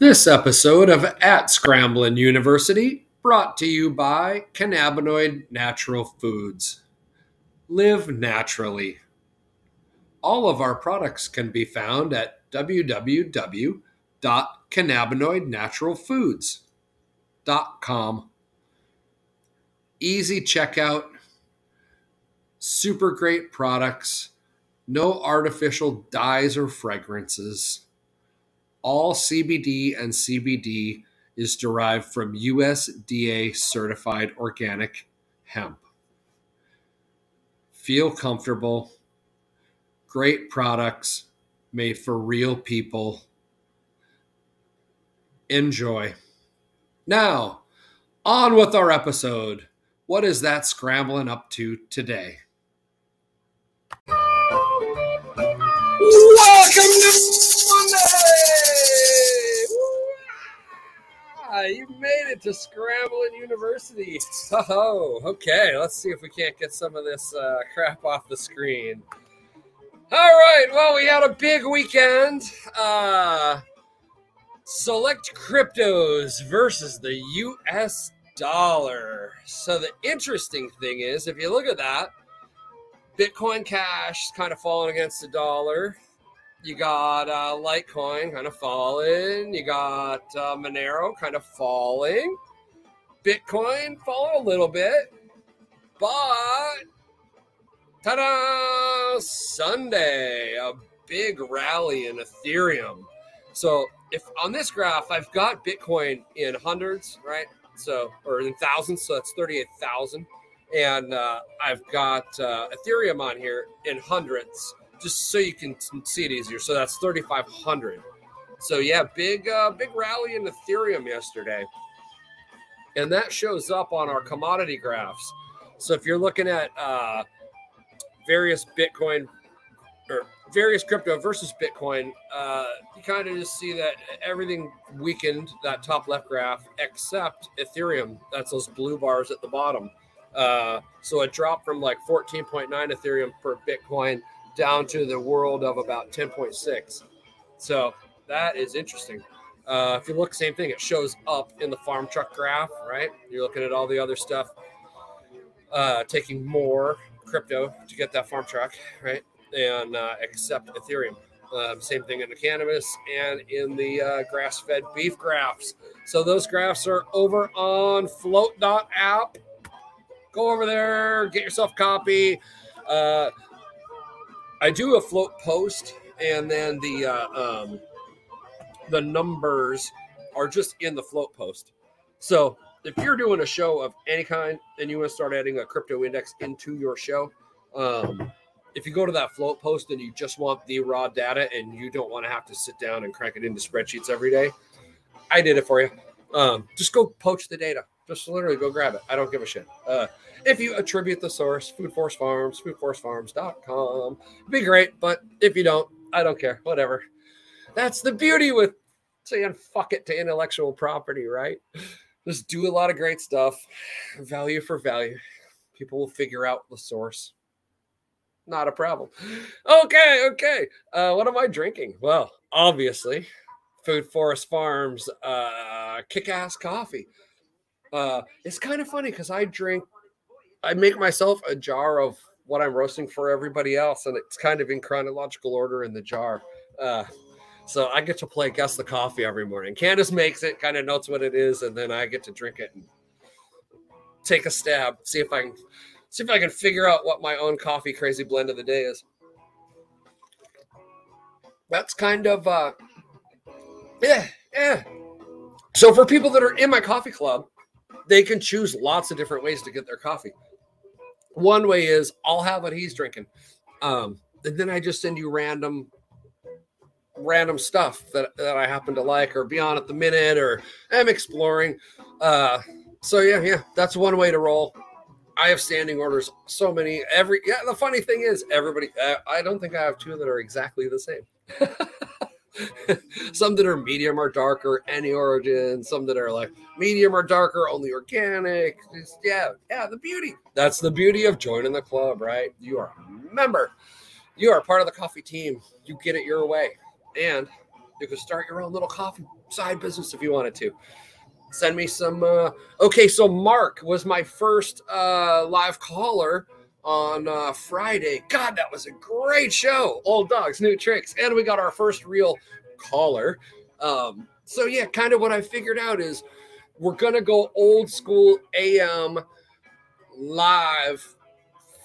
This episode of At Scramblin' University brought to you by Cannabinoid Natural Foods. Live naturally. All of our products can be found at www.cannabinoidnaturalfoods.com. Easy checkout, super great products, no artificial dyes or fragrances all CBD and CBD is derived from USDA certified organic hemp. Feel comfortable. Great products made for real people. Enjoy. Now, on with our episode. What is that scrambling up to today? You made it to Scrambling University. Oh, okay. Let's see if we can't get some of this uh, crap off the screen. All right. Well, we had a big weekend. Uh, select cryptos versus the U.S. dollar. So the interesting thing is, if you look at that, Bitcoin Cash is kind of falling against the dollar. You got uh, Litecoin kind of falling. You got uh, Monero kind of falling. Bitcoin falling a little bit. But, ta da! Sunday, a big rally in Ethereum. So, if on this graph, I've got Bitcoin in hundreds, right? So, or in thousands. So, that's 38,000. And uh, I've got uh, Ethereum on here in hundreds just so you can see it easier. So that's 3,500. So yeah, big uh, big rally in Ethereum yesterday, and that shows up on our commodity graphs. So if you're looking at uh, various Bitcoin or various crypto versus Bitcoin, uh, you kind of just see that everything weakened that top left graph except Ethereum. That's those blue bars at the bottom. Uh, so it dropped from like 14.9 Ethereum per Bitcoin down to the world of about 10.6. So that is interesting. Uh, if you look, same thing, it shows up in the farm truck graph, right? You're looking at all the other stuff, uh, taking more crypto to get that farm truck, right? And uh, except Ethereum. Um, same thing in the cannabis and in the uh, grass fed beef graphs. So those graphs are over on float.app. Go over there, get yourself a copy. Uh, I do a float post, and then the uh, um, the numbers are just in the float post. So if you're doing a show of any kind and you want to start adding a crypto index into your show, um, if you go to that float post and you just want the raw data and you don't want to have to sit down and crank it into spreadsheets every day, I did it for you. Um, just go poach the data. Just literally go grab it. I don't give a shit. Uh, if you attribute the source, Food Forest Farms, foodforestfarms.com, it'd be great. But if you don't, I don't care. Whatever. That's the beauty with saying fuck it to intellectual property, right? Just do a lot of great stuff, value for value. People will figure out the source. Not a problem. Okay, okay. Uh, what am I drinking? Well, obviously, Food Forest Farms uh, kick ass coffee. Uh, it's kind of funny because I drink, I make myself a jar of what I'm roasting for everybody else, and it's kind of in chronological order in the jar. Uh, so I get to play guess the coffee every morning. Candace makes it, kind of notes what it is, and then I get to drink it and take a stab, see if I can see if I can figure out what my own coffee crazy blend of the day is. That's kind of uh yeah, yeah. So for people that are in my coffee club, they can choose lots of different ways to get their coffee. One way is I'll have what he's drinking. Um, and then I just send you random random stuff that, that I happen to like or be on at the minute or am exploring. Uh, so yeah, yeah, that's one way to roll. I have standing orders, so many. Every yeah, the funny thing is, everybody. Uh, I don't think I have two that are exactly the same. some that are medium or darker, any origin, some that are like medium or darker, only organic. Just, yeah, yeah, the beauty. That's the beauty of joining the club, right? You are a member. You are part of the coffee team. You get it your way. And You could start your own little coffee side business if you wanted to. Send me some. Uh, okay, so Mark was my first uh, live caller on uh, Friday. God, that was a great show. Old dogs, new tricks, and we got our first real caller. Um, so yeah, kind of what I figured out is we're gonna go old school AM live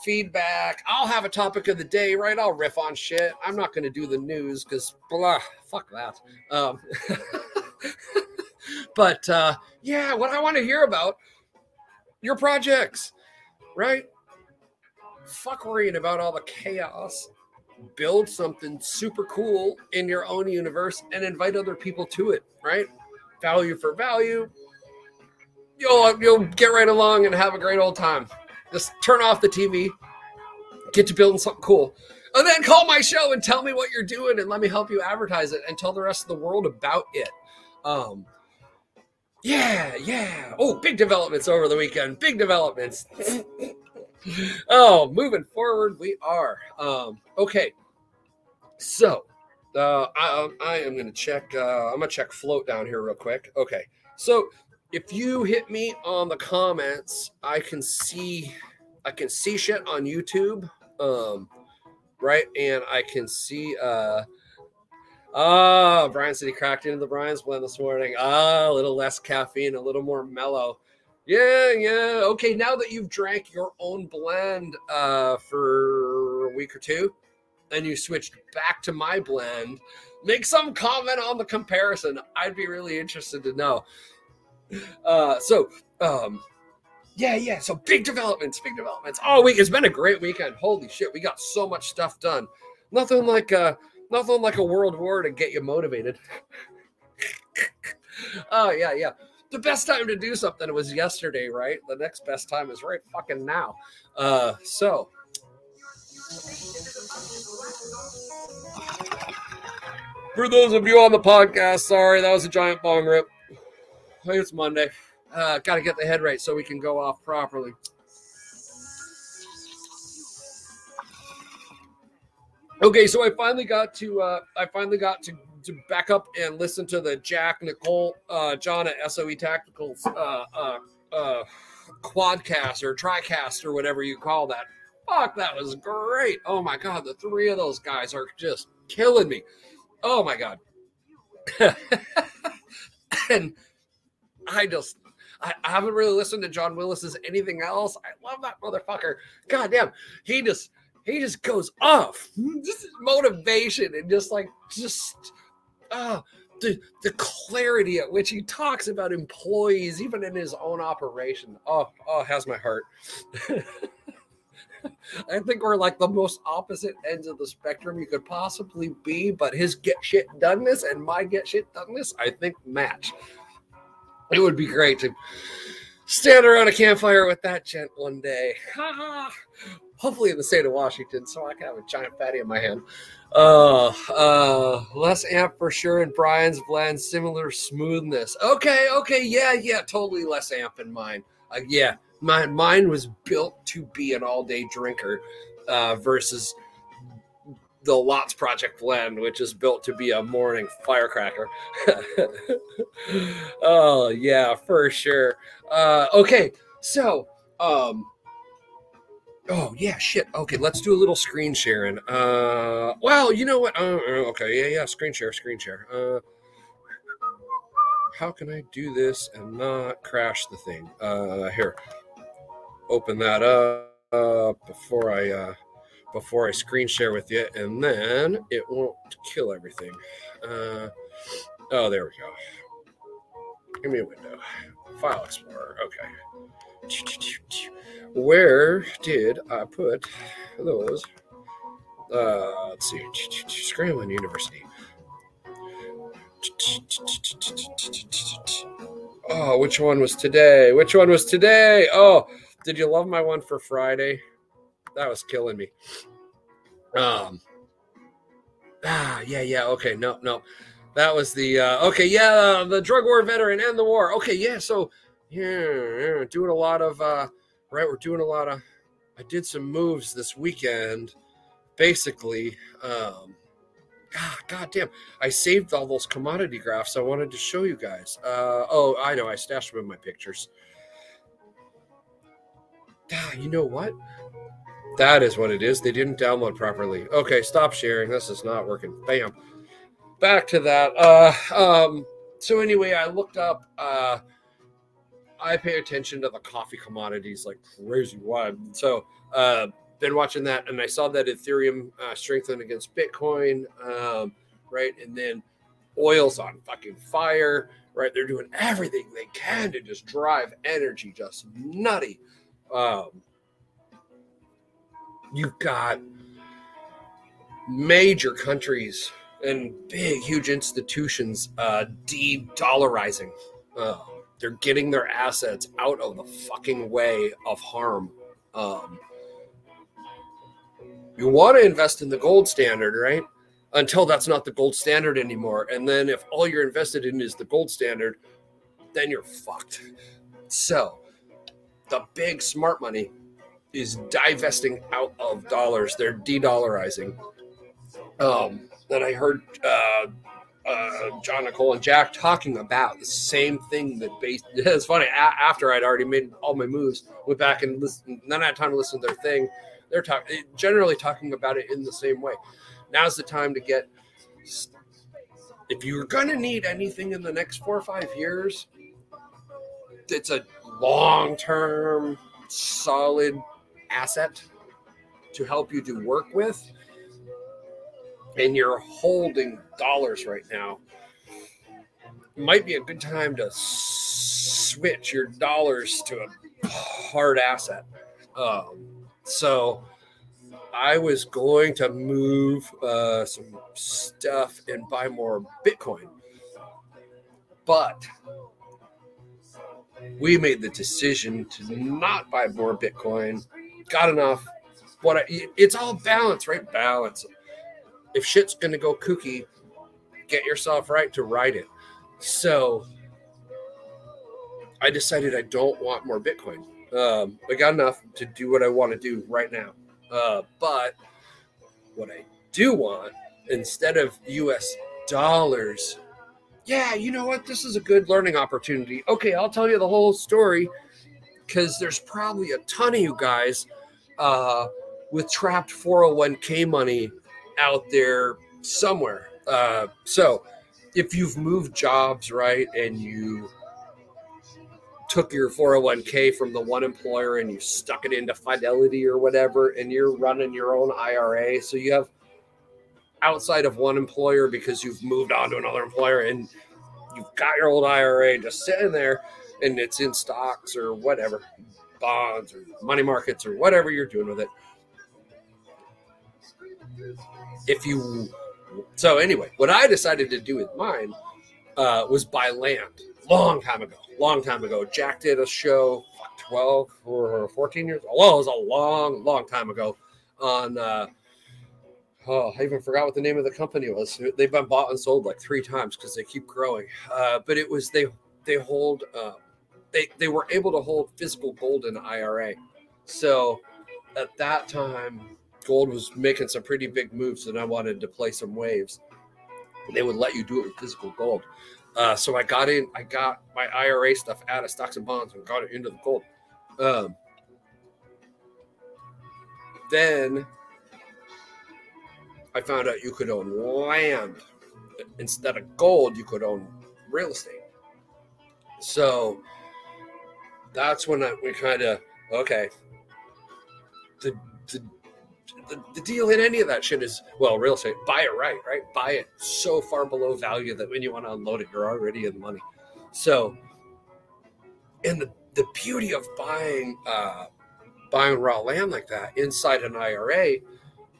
feedback. I'll have a topic of the day, right? I'll riff on shit. I'm not gonna do the news because blah, fuck that. Um, but uh, yeah, what I want to hear about your projects, right? Fuck worrying about all the chaos. Build something super cool in your own universe and invite other people to it, right? Value for value. You'll you'll get right along and have a great old time. Just turn off the TV, get to building something cool, and then call my show and tell me what you're doing and let me help you advertise it and tell the rest of the world about it. Um, yeah, yeah. Oh, big developments over the weekend. Big developments. oh, moving forward, we are. Um, okay. So, uh, I, I am going to check. Uh, I'm going to check float down here real quick. Okay. So, if you hit me on the comments, I can see. I can see shit on YouTube. Um, right, and I can see. Uh, Oh, Brian said he cracked into the Brian's blend this morning. Ah, oh, a little less caffeine, a little more mellow. Yeah, yeah. Okay, now that you've drank your own blend uh, for a week or two, and you switched back to my blend, make some comment on the comparison. I'd be really interested to know. Uh, so, um, yeah, yeah. So big developments, big developments. Oh, week. It's been a great weekend. Holy shit, we got so much stuff done. Nothing like uh Nothing like a world war to get you motivated. oh, yeah, yeah. The best time to do something was yesterday, right? The next best time is right fucking now. Uh, so. For those of you on the podcast, sorry, that was a giant bong rip. It's Monday. Uh, Got to get the head right so we can go off properly. Okay, so I finally got to uh, I finally got to, to back up and listen to the Jack Nicole uh, John at SOE Tacticals uh, uh, uh, quadcast or tricast or whatever you call that. Fuck, that was great. Oh my god, the three of those guys are just killing me. Oh my god. and I just I, I, haven't really listened to John Willis's anything else. I love that motherfucker. God damn, he just he just goes off. This is motivation and just like just oh the the clarity at which he talks about employees, even in his own operation. Oh, oh, has my heart. I think we're like the most opposite ends of the spectrum you could possibly be, but his get shit doneness and my get shit doneness, I think match. It would be great to stand around a campfire with that gent one day hopefully in the state of Washington, so I can have a giant fatty in my hand. Uh, uh, less amp for sure, and Brian's blend similar smoothness. Okay, okay, yeah, yeah, totally less amp in mine. Uh, yeah, my mine was built to be an all day drinker, uh, versus the Lots Project blend, which is built to be a morning firecracker. oh yeah, for sure. Uh, okay, so um Oh yeah, shit. Okay, let's do a little screen sharing. Uh, well, you know what? Uh, uh, okay, yeah, yeah. Screen share, screen share. Uh, how can I do this and not crash the thing? Uh, here. Open that up uh, before I uh, before I screen share with you, and then it won't kill everything. Uh, oh, there we go. Give me a window. File Explorer. Okay. Where did I put those? Uh, let's see. Scramblin University. Oh, which one was today? Which one was today? Oh, did you love my one for Friday? That was killing me. Um. Ah, yeah, yeah. Okay, no, no. That was the uh, okay. Yeah, the drug war veteran and the war. Okay, yeah. So yeah, doing a lot of uh, right? We're doing a lot of. I did some moves this weekend, basically. Um, ah, God damn. I saved all those commodity graphs I wanted to show you guys. Uh, oh, I know. I stashed them in my pictures. Ah, you know what? That is what it is. They didn't download properly. Okay, stop sharing. This is not working. Bam. Back to that. Uh, um, so anyway, I looked up. Uh, I pay attention to the coffee commodities like crazy. Why? So, uh, been watching that, and I saw that Ethereum uh, strengthened against Bitcoin, um, right? And then oil's on fucking fire, right? They're doing everything they can to just drive energy just nutty. Um, you've got major countries and big, huge institutions uh, de-dollarizing. Uh, they're getting their assets out of the fucking way of harm. Um, you want to invest in the gold standard, right? Until that's not the gold standard anymore. And then if all you're invested in is the gold standard, then you're fucked. So the big smart money is divesting out of dollars. They're de-dollarizing. Um, and I heard uh, uh, John Nicole and Jack talking about the same thing that based. It's funny. A- after I'd already made all my moves, went back and listened. Then I had time to listen to their thing. They're talking generally talking about it in the same way. Now's the time to get. If you're gonna need anything in the next four or five years, it's a long-term, solid asset to help you do work with and you're holding dollars right now, might be a good time to switch your dollars to a hard asset. Um, so I was going to move uh, some stuff and buy more Bitcoin, but we made the decision to not buy more Bitcoin. Got enough. What I, it's all balance, right? Balance if shit's to go kooky, get yourself right to ride it. So I decided I don't want more Bitcoin. Um, I got enough to do what I want to do right now. Uh, but what I do want, instead of US dollars, yeah, you know what? This is a good learning opportunity. Okay, I'll tell you the whole story because there's probably a ton of you guys uh, with trapped 401k money out there somewhere. Uh, so if you've moved jobs, right, and you took your 401k from the one employer and you stuck it into Fidelity or whatever, and you're running your own IRA, so you have outside of one employer because you've moved on to another employer and you've got your old IRA just sitting there and it's in stocks or whatever, bonds or money markets or whatever you're doing with it if you so anyway, what I decided to do with mine uh, was buy land long time ago. Long time ago. Jack did a show 12 or 14 years. Well, it was a long, long time ago on uh, oh, I even forgot what the name of the company was. They've been bought and sold like three times because they keep growing. Uh, but it was they they hold uh, they they were able to hold physical gold in IRA. So at that time, gold was making some pretty big moves, and I wanted to play some waves. They would let you do it with physical gold. Uh, so I got in, I got my IRA stuff out of stocks and bonds and got it into the gold. Um, then I found out you could own land instead of gold, you could own real estate. So that's when I, we kind of okay. The, the the, the deal in any of that shit is well, real estate. Buy it right, right? Buy it so far below value that when you want to unload it, you're already in money. So, and the the beauty of buying uh, buying raw land like that inside an IRA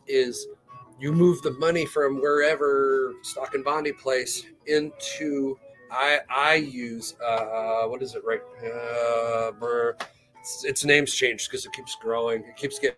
is you move the money from wherever stock and bondy place into I I use uh, what is it right? Uh, its, its name's changed because it keeps growing. It keeps getting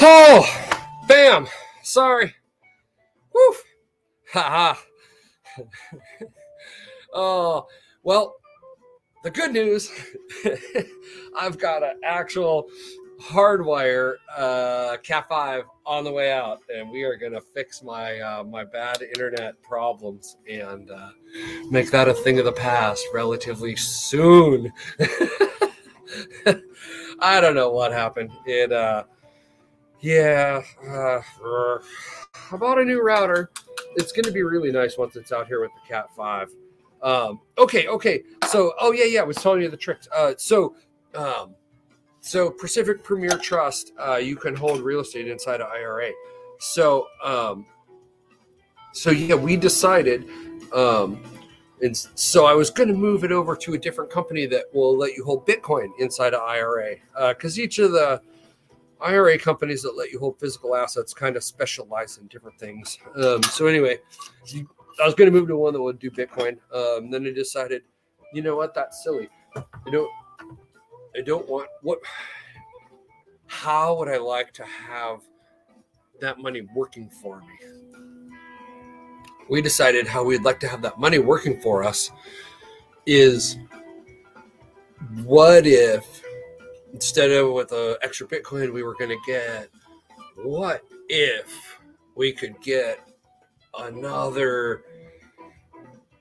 Oh, bam. Sorry. Woo. Ha ha. oh, well, the good news I've got an actual hardwire uh, Cat 5 on the way out, and we are going to fix my uh, my bad internet problems and uh, make that a thing of the past relatively soon. I don't know what happened. It, uh, yeah, uh, bought a new router. It's going to be really nice once it's out here with the Cat 5. Um, okay, okay. So, oh yeah, yeah. I was telling you the tricks. Uh, so, um, so Pacific Premier Trust, uh, you can hold real estate inside of IRA. So, um, so yeah, we decided, um, and so I was going to move it over to a different company that will let you hold Bitcoin inside of IRA, uh, because uh, each of the IRA companies that let you hold physical assets kind of specialize in different things. Um, so anyway, I was going to move to one that would do Bitcoin. Um, then I decided, you know what, that's silly. I don't, I don't want what. How would I like to have that money working for me? We decided how we'd like to have that money working for us is what if instead of with an extra Bitcoin we were going to get, what if we could get another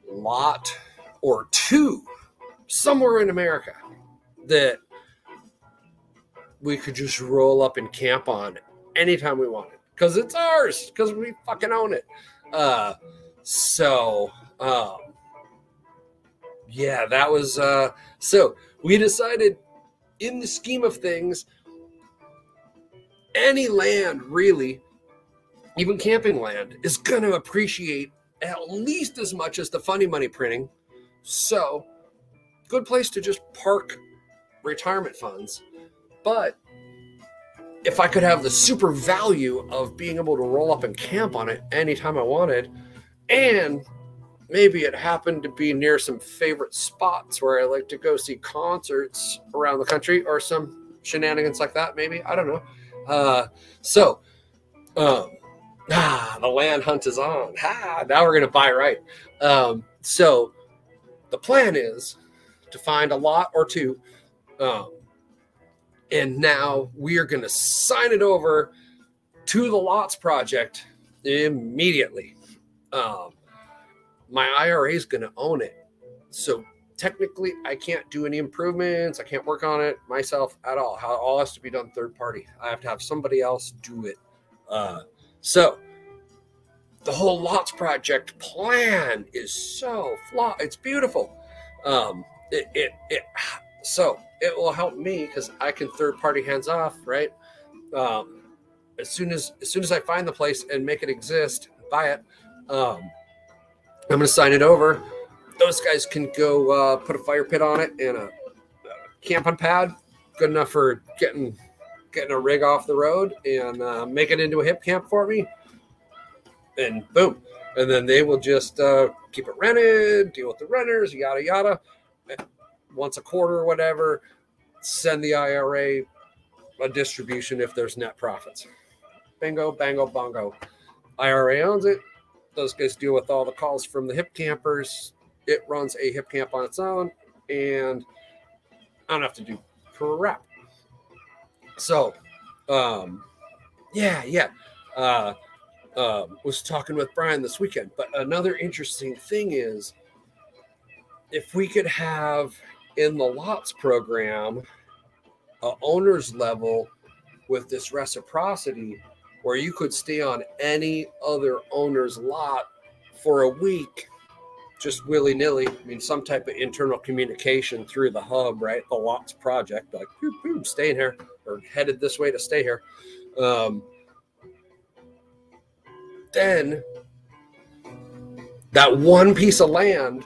lot or two somewhere in America that we could just roll up and camp on anytime we wanted because it's ours because we fucking own it. Uh, so, um, yeah, that was uh, so we decided in the scheme of things, any land really, even camping land, is going to appreciate at least as much as the funny money printing. So, good place to just park retirement funds. But if I could have the super value of being able to roll up and camp on it anytime I wanted, and maybe it happened to be near some favorite spots where I like to go see concerts around the country or some shenanigans like that, maybe. I don't know. Uh, so, um, ah, the land hunt is on. Ha, now we're going to buy right. Um, so, the plan is to find a lot or two. Um, and now we are going to sign it over to the lots project immediately. Um, my IRA is going to own it. So technically, I can't do any improvements. I can't work on it myself at all. How all has to be done third party. I have to have somebody else do it. Uh, so the whole lots project plan is so flawed. It's beautiful. Um, it, it, it, so it will help me because I can third party hands off, right? Um, as soon as as soon as I find the place and make it exist, buy it. Um, I'm going to sign it over. Those guys can go uh, put a fire pit on it and a, camping pad, good enough for getting getting a rig off the road and uh, make it into a hip camp for me. And boom, and then they will just uh, keep it rented, deal with the renters, yada yada. Once a quarter or whatever, send the IRA a distribution if there's net profits. Bingo, bango, bongo. IRA owns it, those guys deal with all the calls from the hip campers. It runs a hip camp on its own, and I don't have to do crap. So, um, yeah, yeah. Uh, uh, was talking with Brian this weekend. But another interesting thing is if we could have in the lots program a owner's level with this reciprocity where you could stay on any other owner's lot for a week just willy nilly. I mean, some type of internal communication through the hub, right? The lots project, like, boom, boom, staying here or headed this way to stay here. Um, then that one piece of land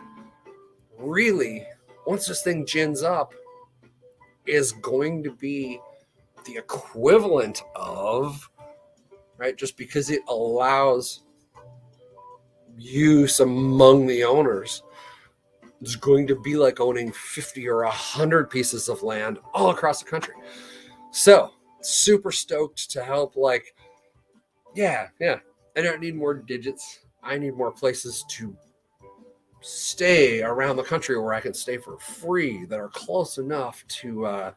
really, once this thing gins up, is going to be the equivalent of right? Just because it allows use among the owners. It's going to be like owning 50 or 100 pieces of land all across the country. So, super stoked to help. Like, yeah, yeah. I don't need more digits. I need more places to stay around the country where I can stay for free that are close enough to uh,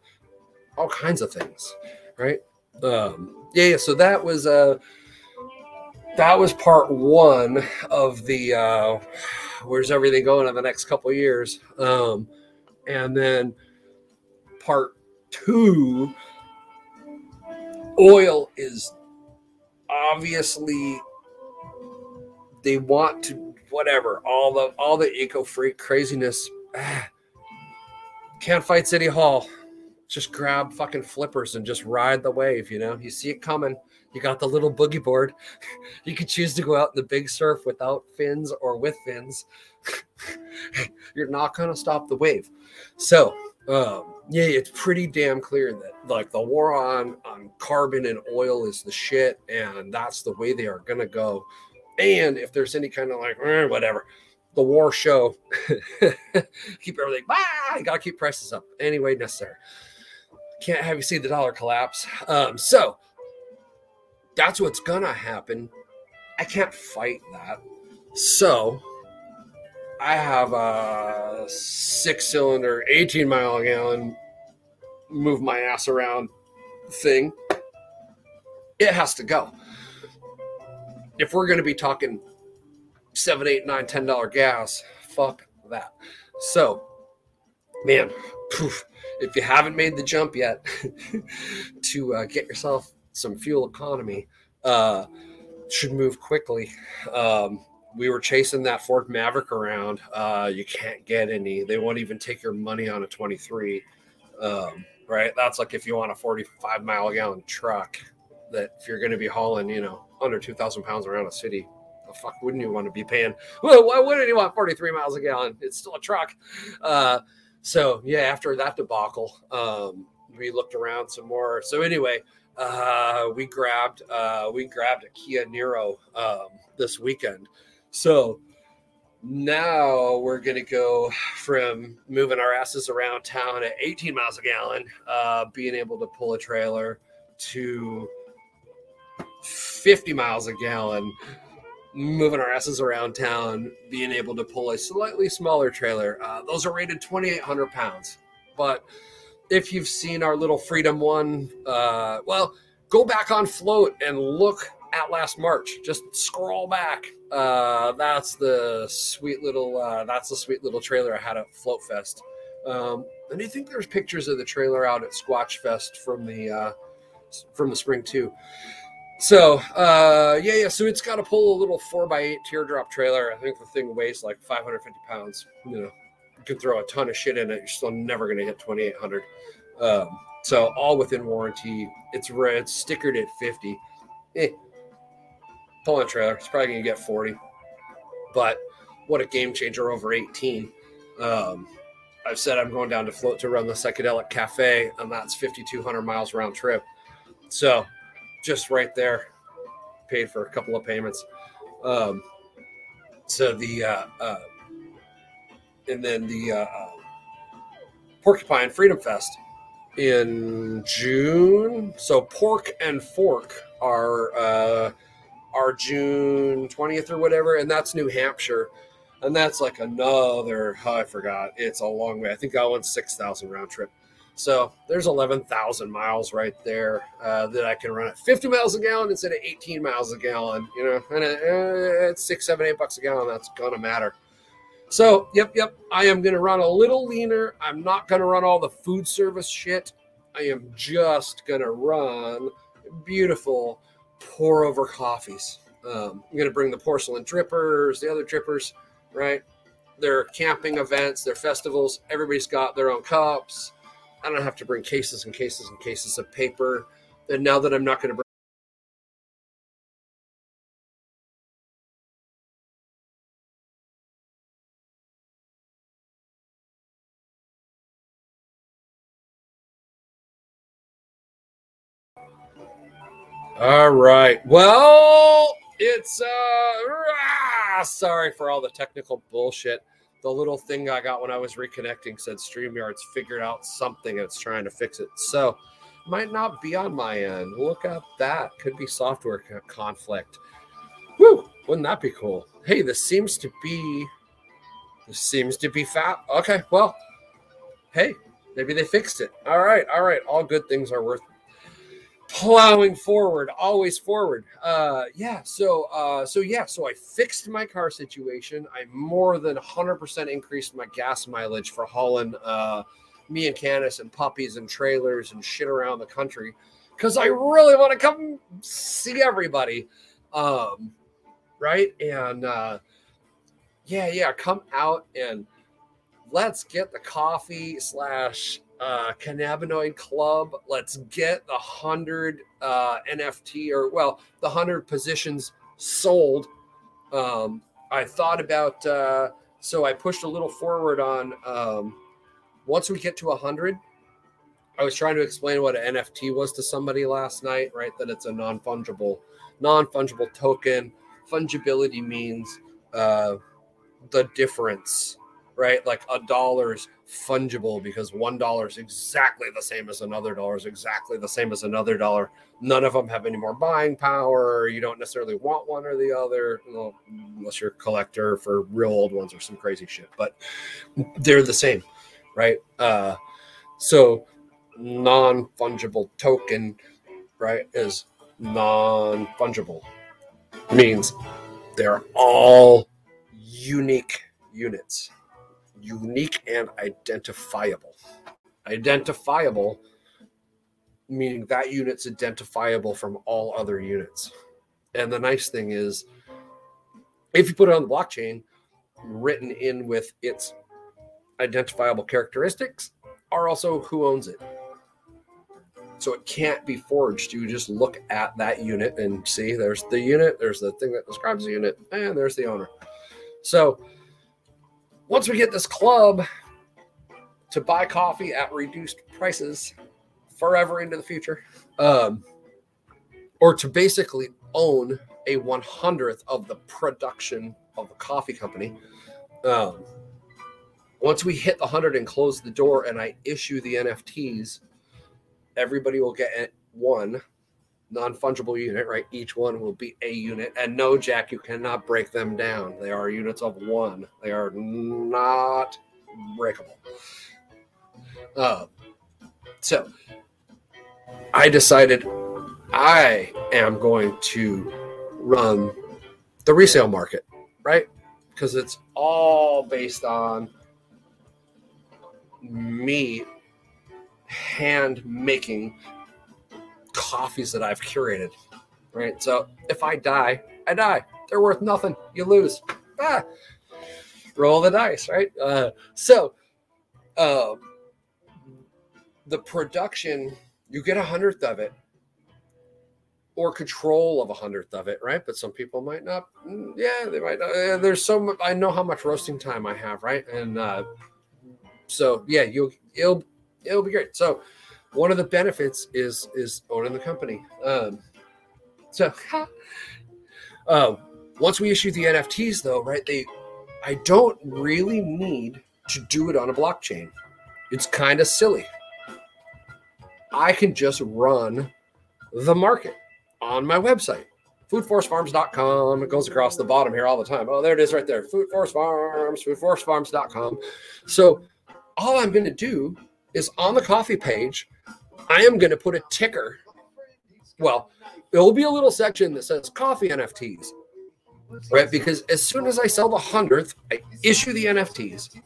all kinds of things, right? Um, yeah, yeah. So that was uh, that was part one of the uh, where's everything going in the next couple years, um, and then part two. Oil is obviously they want to whatever all the all the eco freak craziness can't fight city hall just grab fucking flippers and just ride the wave you know? You see it coming. You got the little boogie board. You can choose to go out in the big surf without fins or with fins. You're not going to stop the wave. So um, yeah it's pretty damn clear that like the war on on carbon and oil is the shit and that's the way they are going to go. And if there's any kind of like eh, whatever, the war show, keep everything. Ah, gotta keep prices up. Anyway necessary. Can't have you see the dollar collapse. Um, so that's what's gonna happen. I can't fight that. So I have a six cylinder, 18 mile a gallon, move my ass around thing. It has to go if we're going to be talking seven, eight, nine, ten dollar gas, fuck that. So, man, poof, if you haven't made the jump yet to uh, get yourself some fuel economy, uh, should move quickly. Um, we were chasing that Ford Maverick around. Uh, you can't get any. They won't even take your money on a 23. Um, right? That's like if you want a 45 mile gallon truck that if you're going to be hauling, you know, under 2,000 pounds around a city, the fuck wouldn't you want to be paying? Well, why wouldn't you want 43 miles a gallon? It's still a truck. Uh, so yeah, after that debacle, um, we looked around some more. So anyway, uh, we grabbed uh, we grabbed a Kia Niro um, this weekend. So now we're going to go from moving our asses around town at 18 miles a gallon, uh, being able to pull a trailer to 50 miles a gallon, moving our asses around town, being able to pull a slightly smaller trailer. Uh, those are rated 2,800 pounds. But if you've seen our little Freedom one, uh, well, go back on float and look at last March. Just scroll back. Uh, that's the sweet little. Uh, that's the sweet little trailer I had at Float Fest. Um, and I think there's pictures of the trailer out at Squatch Fest from the uh, from the spring too. So uh, yeah, yeah. So it's got to pull a little four by eight teardrop trailer. I think the thing weighs like 550 pounds. You know, you can throw a ton of shit in it. You're still never going to hit 2,800. Um, so all within warranty. It's red, stickered at 50. Eh, pulling a trailer. It's probably going to get 40. But what a game changer over 18. Um, I've said I'm going down to float to run the psychedelic cafe, and that's 5,200 miles round trip. So just right there, paid for a couple of payments. Um, so the uh, uh, and then the uh, uh, Porcupine Freedom Fest in June. So Pork and Fork are uh, are June twentieth or whatever, and that's New Hampshire, and that's like another. Oh, I forgot. It's a long way. I think that one's six thousand round trip. So there's 11,000 miles right there uh, that I can run at 50 miles a gallon instead of 18 miles a gallon. You know, and uh, it's six, seven, eight bucks a gallon. That's gonna matter. So, yep, yep. I am gonna run a little leaner. I'm not gonna run all the food service shit. I am just gonna run beautiful pour over coffees. Um, I'm gonna bring the porcelain drippers, the other drippers, right? They're camping events, they're festivals. Everybody's got their own cups I don't have to bring cases and cases and cases of paper. And now that I'm not going to bring All right. Well, it's uh ah, sorry for all the technical bullshit the little thing I got when I was reconnecting said StreamYard's figured out something and it's trying to fix it. So might not be on my end. Look up that. Could be software conflict. Woo! Wouldn't that be cool? Hey, this seems to be this seems to be fat. Okay, well, hey, maybe they fixed it. All right, all right. All good things are worth plowing forward, always forward. Uh, yeah. So, uh, so yeah. So I fixed my car situation. I more than 100% increased my gas mileage for hauling uh, me and Candace and puppies and trailers and shit around the country because I really want to come see everybody. Um, right. And uh, yeah, yeah, come out and let's get the coffee slash uh, cannabinoid club. Let's get the hundred uh, NFT or well, the hundred positions sold. Um, I thought about uh, so I pushed a little forward on um, once we get to a hundred. I was trying to explain what an NFT was to somebody last night, right? That it's a non fungible, non fungible token. Fungibility means uh, the difference right? Like a dollar's fungible because one dollar is exactly the same as another dollar is exactly the same as another dollar. None of them have any more buying power. You don't necessarily want one or the other, well, unless you're a collector for real old ones or some crazy shit. But they're the same, right? Uh, so non fungible token, right, is non fungible means they're all unique units unique and identifiable. Identifiable meaning that unit's identifiable from all other units. And the nice thing is, if you put it on the blockchain, written in with its identifiable characteristics, are also who owns it. So it can't be forged. You just look at that unit and see there's the unit, there's the thing that describes the unit, and there's the owner. So once we get this club to buy coffee at reduced prices forever into the future, um, or to basically own a 100th of the production of a coffee company. Um, once we hit the 100 and close the door and I issue the NFTs, everybody will get one non fungible unit, right? Each one will be a unit. And no, Jack, you cannot break them down. They are units of one, they are not breakable. Uh, so I decided I am going to run the resale market, right? Because it's all based on me hand making coffees that I've curated. Right. So if I die, I die. They're worth nothing. You lose. Ah, roll the dice. Right. Uh, so uh, the production, you get a hundredth of it or control of a hundredth of it, right? But some people might not. Mm, yeah, they might. Not. There's so much. I know how much roasting time I have, right? And uh, so yeah, you'll it'll it'll be great. So one of the benefits is is owning the company. Um, so uh, once we issue the NFTs, though, right? They, I don't really need to do it on a blockchain. It's kind of silly. I can just run the market on my website, foodforestfarms.com. It goes across the bottom here all the time. Oh, there it is right there. Food Forest Farms. So all I'm going to do is on the coffee page, I am going to put a ticker. Well, it will be a little section that says coffee NFTs, right? Because as soon as I sell the hundredth, I issue the NFTs.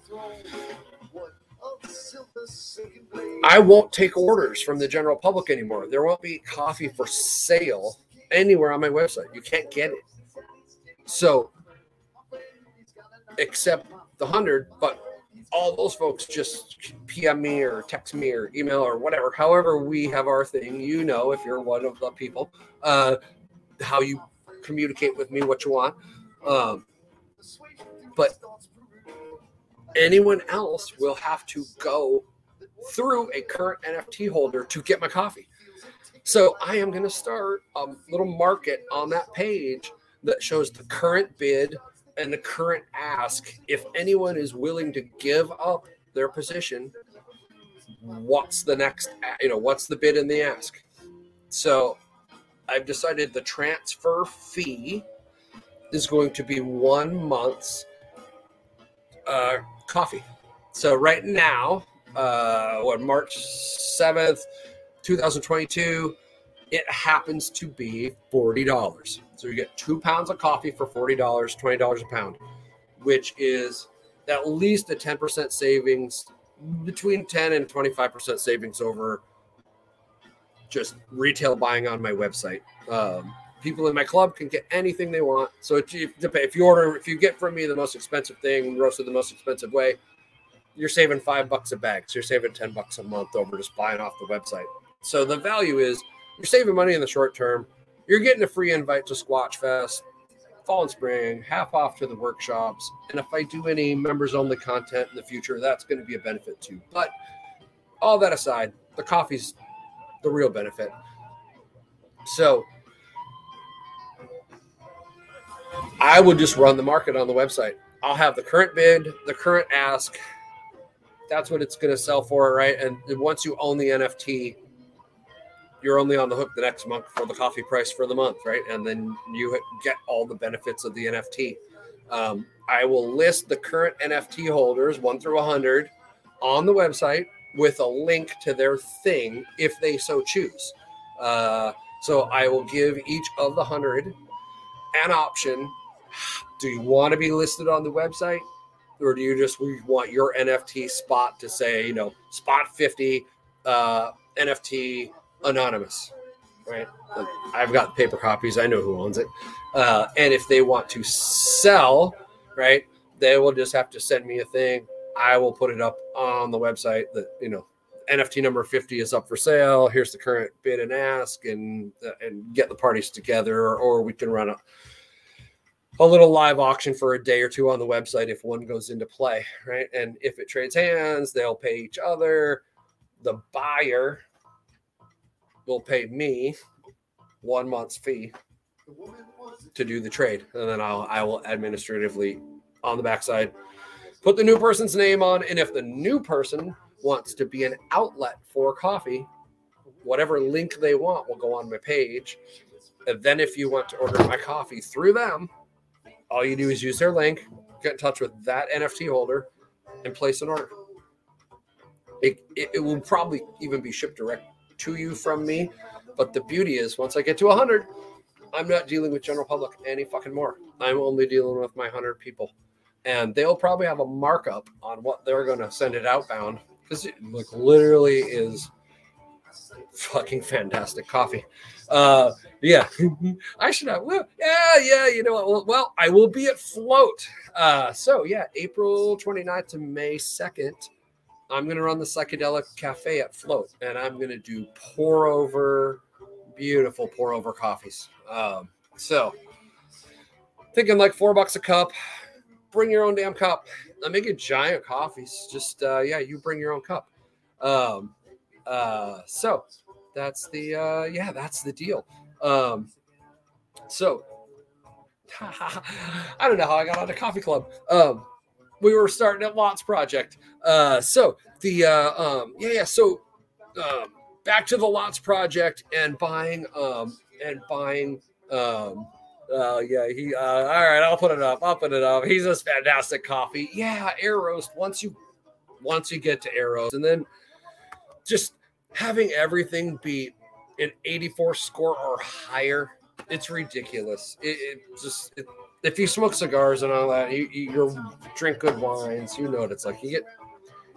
I won't take orders from the general public anymore. There won't be coffee for sale anywhere on my website. You can't get it. So, except the hundred, but all those folks just PM me or text me or email or whatever. However, we have our thing. You know, if you're one of the people, uh, how you communicate with me, what you want. Um, but anyone else will have to go through a current NFT holder to get my coffee. So I am going to start a little market on that page that shows the current bid and the current ask if anyone is willing to give up their position what's the next, you know, what's the bid and the ask. So I've decided the transfer fee is going to be one month's uh, coffee. So right now, uh, what March seventh, two thousand twenty-two, it happens to be forty dollars. So you get two pounds of coffee for forty dollars, twenty dollars a pound, which is at least a ten percent savings, between ten and twenty-five percent savings over just retail buying on my website. Um, people in my club can get anything they want. So if you order, if you get from me the most expensive thing, roasted the most expensive way, you're saving five bucks a bag. So you're saving 10 bucks a month over just buying off the website. So the value is you're saving money in the short term. You're getting a free invite to Squatch Fest, fall and spring, half off to the workshops. And if I do any members only content in the future, that's going to be a benefit too. But all that aside, the coffee's the real benefit. So I would just run the market on the website. I'll have the current bid, the current ask. That's what it's going to sell for, right? And once you own the NFT, you're only on the hook the next month for the coffee price for the month, right? And then you get all the benefits of the NFT. Um, I will list the current NFT holders, one through 100, on the website with a link to their thing if they so choose. Uh, so I will give each of the 100 an option. Do you want to be listed on the website? Or do you just want your NFT spot to say, you know, spot 50 uh, NFT anonymous, right? I've got paper copies. I know who owns it. Uh, and if they want to sell, right, they will just have to send me a thing. I will put it up on the website that, you know, NFT number 50 is up for sale. Here's the current bid and ask and uh, and get the parties together or, or we can run a a little live auction for a day or two on the website if one goes into play, right? And if it trades hands, they'll pay each other. The buyer will pay me one month's fee to do the trade, and then I'll I will administratively on the backside put the new person's name on, and if the new person wants to be an outlet for coffee, whatever link they want will go on my page. And then if you want to order my coffee through them, all you do is use their link, get in touch with that NFT holder, and place an order. It, it, it will probably even be shipped direct to you from me. But the beauty is, once I get to 100, I'm not dealing with general public any fucking more. I'm only dealing with my 100 people. And they'll probably have a markup on what they're going to send it outbound because it like literally is fucking fantastic coffee. Uh, yeah, I should have. Well, yeah, yeah. You know what? Well, I will be at Float. Uh, so yeah, April 29th to May 2nd. I'm going to run the psychedelic cafe at Float, and I'm going to do pour over, beautiful pour over coffees. Um, so thinking like four bucks a cup. Bring your own damn cup. I'm making giant coffees. Just uh, yeah, you bring your own cup. Um, uh, so that's the uh, yeah, that's the deal. Um, so I don't know how I got on the coffee club. Um, we were starting at Lots Project. Uh, so the uh, um, yeah, yeah. So um, back to the Lots Project and buying um, and buying um, uh, yeah, he. Uh, all right, I'll put it up. I'll put it up. He's a fantastic coffee. Yeah, air roast. Once you, once you get to air roast, and then just having everything be an 84 score or higher, it's ridiculous. It, it just it, if you smoke cigars and all that, you, you drink good wines, you know what it's like. You get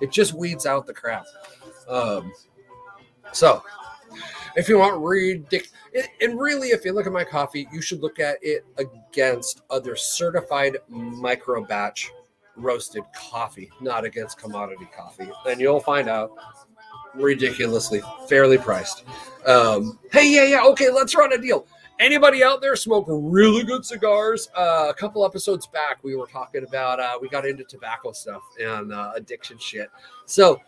it just weeds out the crap. Um, so if you want ridiculous, and really, if you look at my coffee, you should look at it against other certified micro batch roasted coffee, not against commodity coffee. And you'll find out ridiculously fairly priced. Um, hey, yeah, yeah, okay, let's run a deal. Anybody out there smoke really good cigars? Uh, a couple episodes back, we were talking about uh, we got into tobacco stuff and uh, addiction shit. So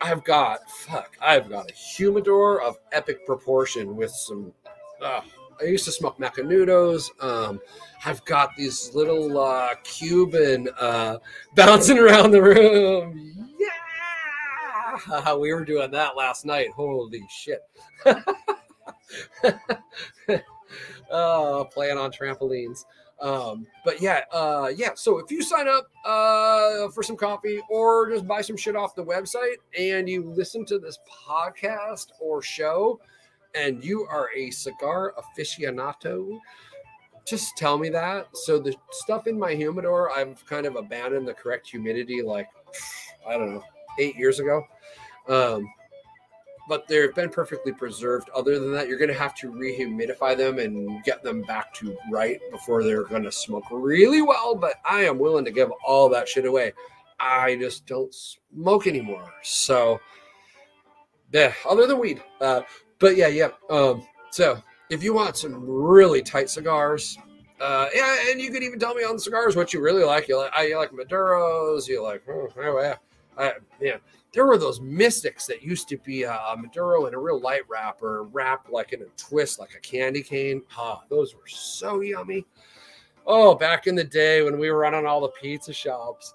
I've got fuck, I've got a humidor of epic proportion with some. Uh, I used to smoke Macanudos. Um, I've got these little uh, Cuban uh, bouncing around the room. Yeah, we were doing that last night. Holy shit. oh, playing on trampolines. Um, but yeah, uh, yeah. So if you sign up uh, for some coffee or just buy some shit off the website and you listen to this podcast or show and you are a cigar aficionado, just tell me that. So the stuff in my humidor, I've kind of abandoned the correct humidity like I don't know, eight years ago. Um, but they've been perfectly preserved. Other than that, you're going to have to rehumidify them and get them back to right before they're going to smoke really well. But I am willing to give all that shit away. I just don't smoke anymore. So, yeah, other than weed. Uh, but yeah, yeah. Um, so if you want some really tight cigars, uh, yeah, and you could even tell me on the cigars what you really like. You like, I you like Maduros. You like, oh, yeah, I, yeah there were those mystics that used to be a, Maduro in a real light wrapper, wrapped like in a twist, like a candy cane. Ah, those were so yummy. Oh, back in the day when we were running all the pizza shops,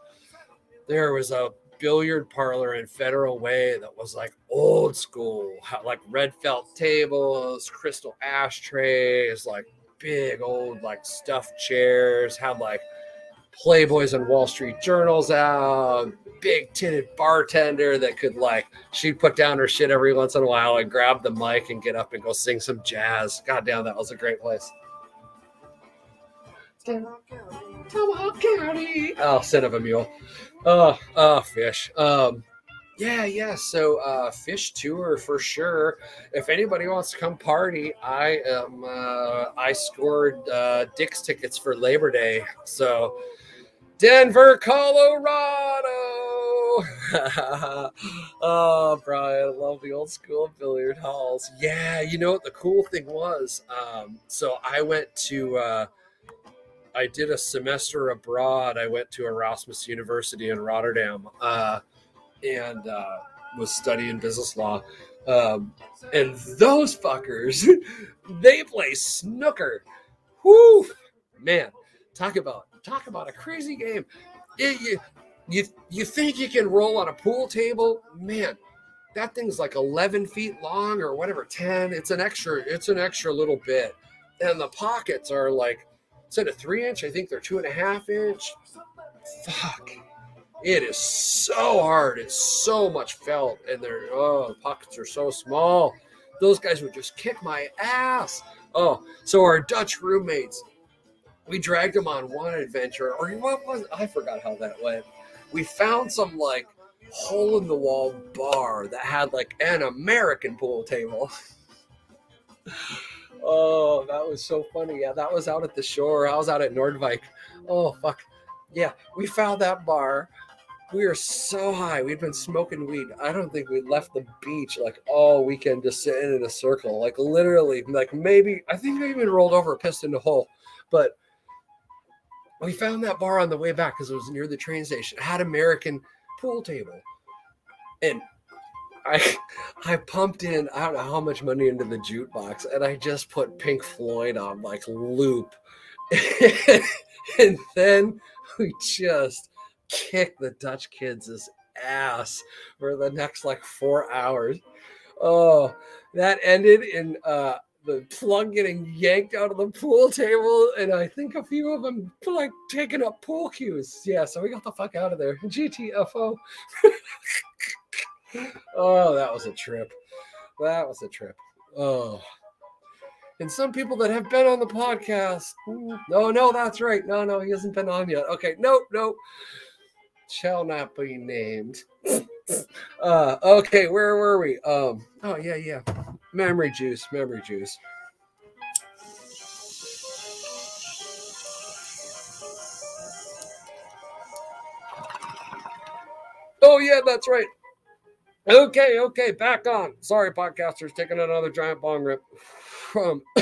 there was a billiard parlor in Federal Way that was like old school, like red felt tables, crystal ashtrays, like big old like stuffed chairs, had like Playboys and Wall Street Journals out, big titted bartender that could like she'd put down her shit every once in a while and grab the mic and get up and go sing some jazz. God damn, that was a great place. Tomahawk County. Oh, son of a mule. Oh, oh, fish. Um, yeah, yeah. So, uh, Phish tour for sure. If anybody wants to come party, I am. Uh, I scored uh, Dick's tickets for Labor Day. So, Denver, Colorado. oh, Brian, I love the old school billiard halls. Yeah, you know what the cool thing was? Um, so I went to, uh, I did a semester abroad. I went to Erasmus University in Rotterdam uh, and uh, was studying business law. Um, and those fuckers, they play snooker. Whoo, man, talk about talk about a crazy game. It, you, you, you think you can roll on a pool table? Man, that thing's like 11 feet long or whatever, 10. It's an extra, it's an extra little bit. And the pockets are like, instead of three inch, I think they're two and a half inch. Fuck. It is so hard. It's so much felt. And they're, oh, the pockets are so small. Those guys would just kick my ass. Oh, so our Dutch roommates, we dragged him on one adventure, or what was I forgot how that went. We found some like hole in the wall bar that had like an American pool table. oh, that was so funny. Yeah, that was out at the shore. I was out at Noordwijk. Oh fuck. Yeah, we found that bar. We were so high. We'd been smoking weed. I don't think we left the beach like all weekend just sitting in a circle. Like literally, like maybe I think we even rolled over, pissed in the hole. But we found that bar on the way back because it was near the train station. It had American pool table. And I I pumped in I don't know how much money into the jukebox and I just put Pink Floyd on like loop. and then we just kicked the Dutch kids' ass for the next like four hours. Oh, that ended in uh the plug getting yanked out of the pool table, and I think a few of them like taking up pool cues. Yeah, so we got the fuck out of there. GTFO. oh, that was a trip. That was a trip. Oh. And some people that have been on the podcast. No, no, that's right. No, no, he hasn't been on yet. Okay, nope, nope. Shall not be named. uh, okay, where were we? Um, oh yeah, yeah. Memory juice, memory juice. Oh, yeah, that's right. Okay, okay, back on. Sorry, podcasters, taking another giant bong rip. Um,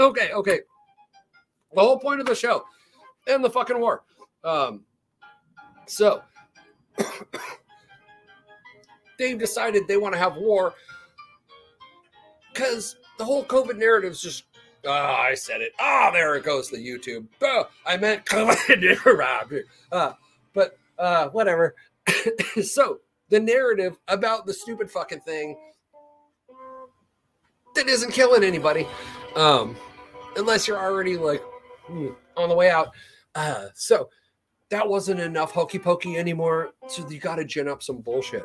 okay, okay. The whole point of the show and the fucking war. Um, so they've decided they want to have war because the whole COVID narrative is just. Oh, I said it. Ah, oh, there it goes. The YouTube. Oh, I meant COVID. uh, but uh, whatever. so the narrative about the stupid fucking thing that isn't killing anybody. Um, unless you're already like hmm, on the way out. Uh, so that wasn't enough hokey pokey anymore. So you got to gin up some bullshit.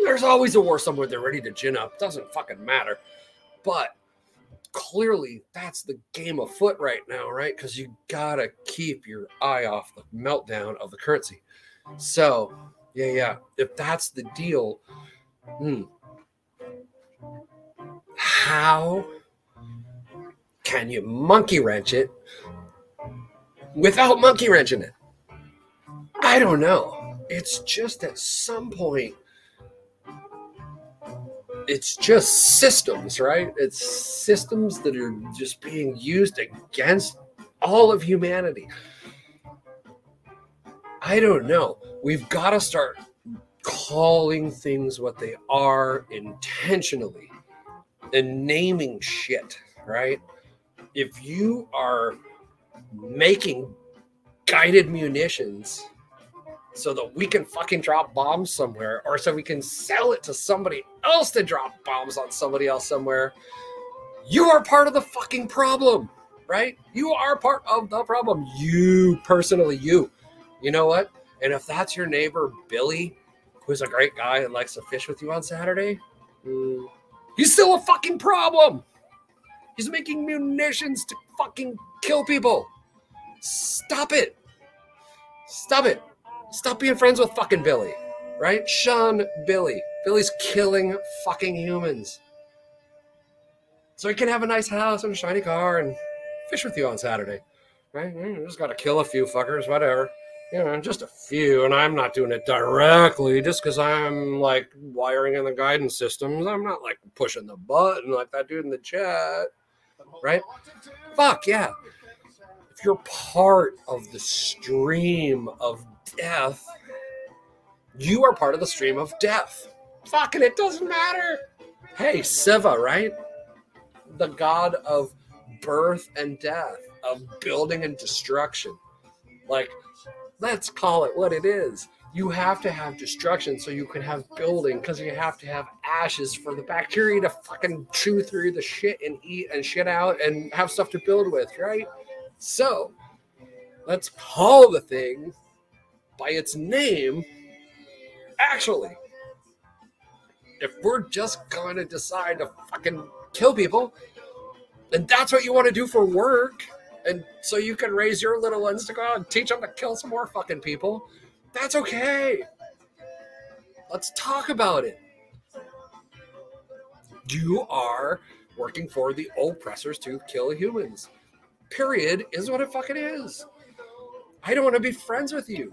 There's always a war somewhere they're ready to gin up. Doesn't fucking matter. But clearly that's the game afoot right now, right? Because you gotta keep your eye off the meltdown of the currency. So, yeah, yeah. If that's the deal, hmm, how can you monkey wrench it without monkey wrenching it? I don't know. It's just at some point it's just systems, right? It's systems that are just being used against all of humanity. I don't know. We've got to start calling things what they are intentionally and naming shit, right? If you are making guided munitions so that we can fucking drop bombs somewhere or so we can sell it to somebody else to drop bombs on somebody else somewhere. You are part of the fucking problem, right? You are part of the problem. You personally, you. You know what? And if that's your neighbor, Billy, who's a great guy and likes to fish with you on Saturday, mm, he's still a fucking problem. He's making munitions to fucking kill people. Stop it. Stop it. Stop being friends with fucking Billy, right? Shun Billy. Billy's killing fucking humans. So he can have a nice house and a shiny car and fish with you on Saturday, right? You just got to kill a few fuckers, whatever. You know, just a few, and I'm not doing it directly just because I'm like wiring in the guidance systems. I'm not like pushing the button like that dude in the chat, right? Fuck yeah. If you're part of the stream of death, you are part of the stream of death. Fucking, it doesn't matter. Hey, Siva, right? The god of birth and death, of building and destruction. Like, let's call it what it is. You have to have destruction so you can have building because you have to have ashes for the bacteria to fucking chew through the shit and eat and shit out and have stuff to build with, right? So, let's call the thing by its name, actually, if we're just to decide to fucking kill people, and that's what you want to do for work, and so you can raise your little ones to go out and teach them to kill some more fucking people, that's okay. Let's talk about it. You are working for the oppressors to kill humans. Period is what it fucking is. I don't want to be friends with you.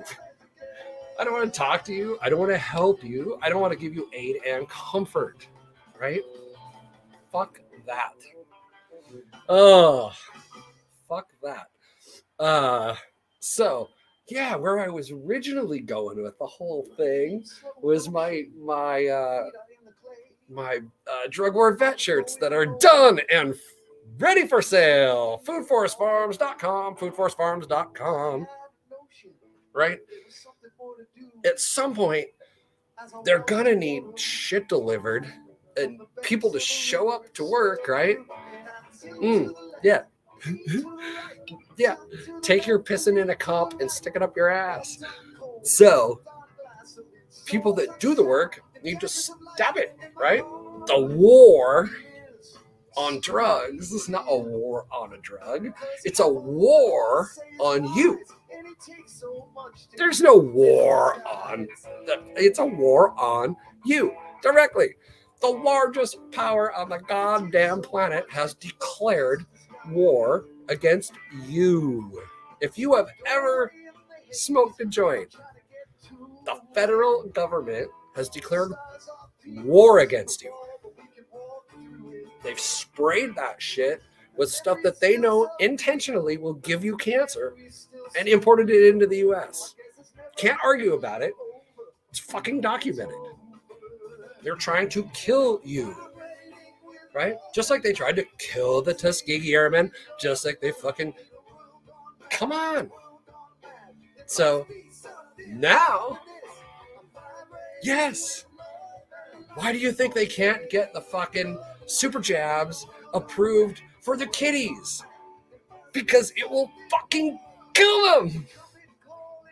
I don't want to talk to you. I don't want to help you. I don't want to give you aid and comfort. Right? Fuck that. Oh, fuck that. Uh, so yeah, where I was originally going with the whole thing was my my uh, my uh, drug war vet shirts that are done and ready for sale. Foodforestfarms.com, foodforestfarms.com. Right? At some point they're gonna need shit delivered and people to show up to work, right? Mm, yeah. yeah. Take your pissing in a cup and stick it up your ass. So, people that do the work need to stop it, right? The war on drugs is not a war on a drug, it's a war on you. There's no war on, it's a war on you directly. The largest power on the goddamn planet has declared war against you. If you have ever smoked a joint, the federal government has declared war against you. They've sprayed that shit with stuff that they know intentionally will give you cancer and imported it into the US. Can't argue about it. It's fucking documented. They're trying to kill you. Right? Just like they tried to kill the Tuskegee Airmen, just like they fucking. Come on. So now Yes. Why do you think they can't get the fucking super jabs approved for the kiddies? Because it will fucking kill them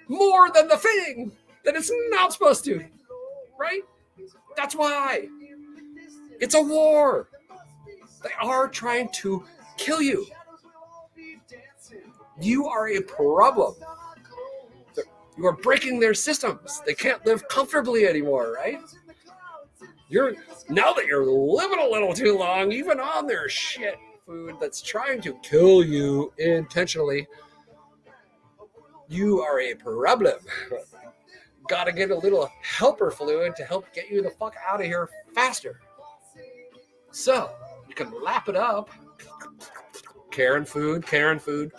more than the thing that it's not supposed to. Right? That's why. It's a war. They are trying to kill you. You are a problem. You are breaking their systems. They can't live comfortably anymore, right? You're now that you're living a little too long, even on their shit food that's trying to kill you intentionally, you are a problem. Gotta get a little helper fluid to help get you the fuck out of here faster. So you can lap it up. Karen food, Karen food.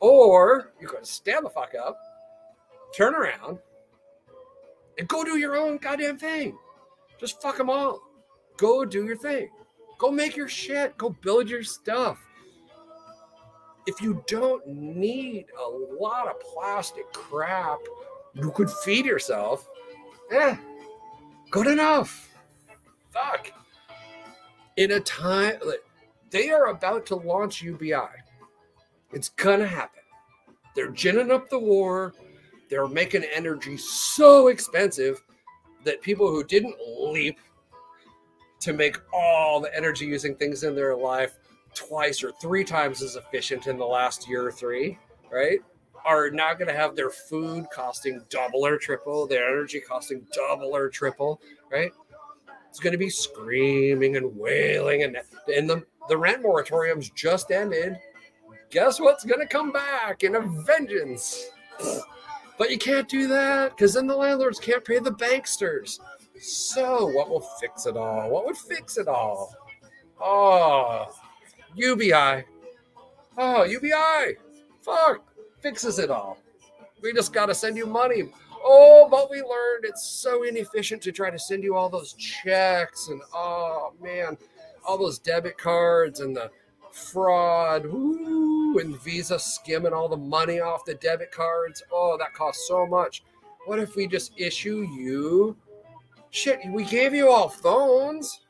Or you can stand the fuck up, turn around, and go do your own goddamn thing. Just fuck them all. Go do your thing. Go make your shit. Go build your stuff. If you don't need a lot of plastic crap, you could feed yourself. Yeah, good enough. Fuck. In a time, they are about to launch UBI. It's gonna happen. They're ginning up the war. They're making energy so expensive that people who didn't leap to make all the energy using things in their life twice or three times as efficient in the last year or three, right? Are now going to have their food costing double or triple, their energy costing double or triple, right? It's going to be screaming and wailing, and and the the rent moratoriums just ended. Guess what's going to come back in a vengeance? But you can't do that because then the landlords can't pay the banksters. So, what will fix it all? What would fix it all? Oh, UBI. Oh, UBI. Fuck. Fixes it all. We just got to send you money. Oh, but we learned it's so inefficient to try to send you all those checks and oh man, all those debit cards and the fraud. Ooh, and Visa skimming all the money off the debit cards. Oh, that costs so much. What if we just issue you? Shit, we gave you all phones.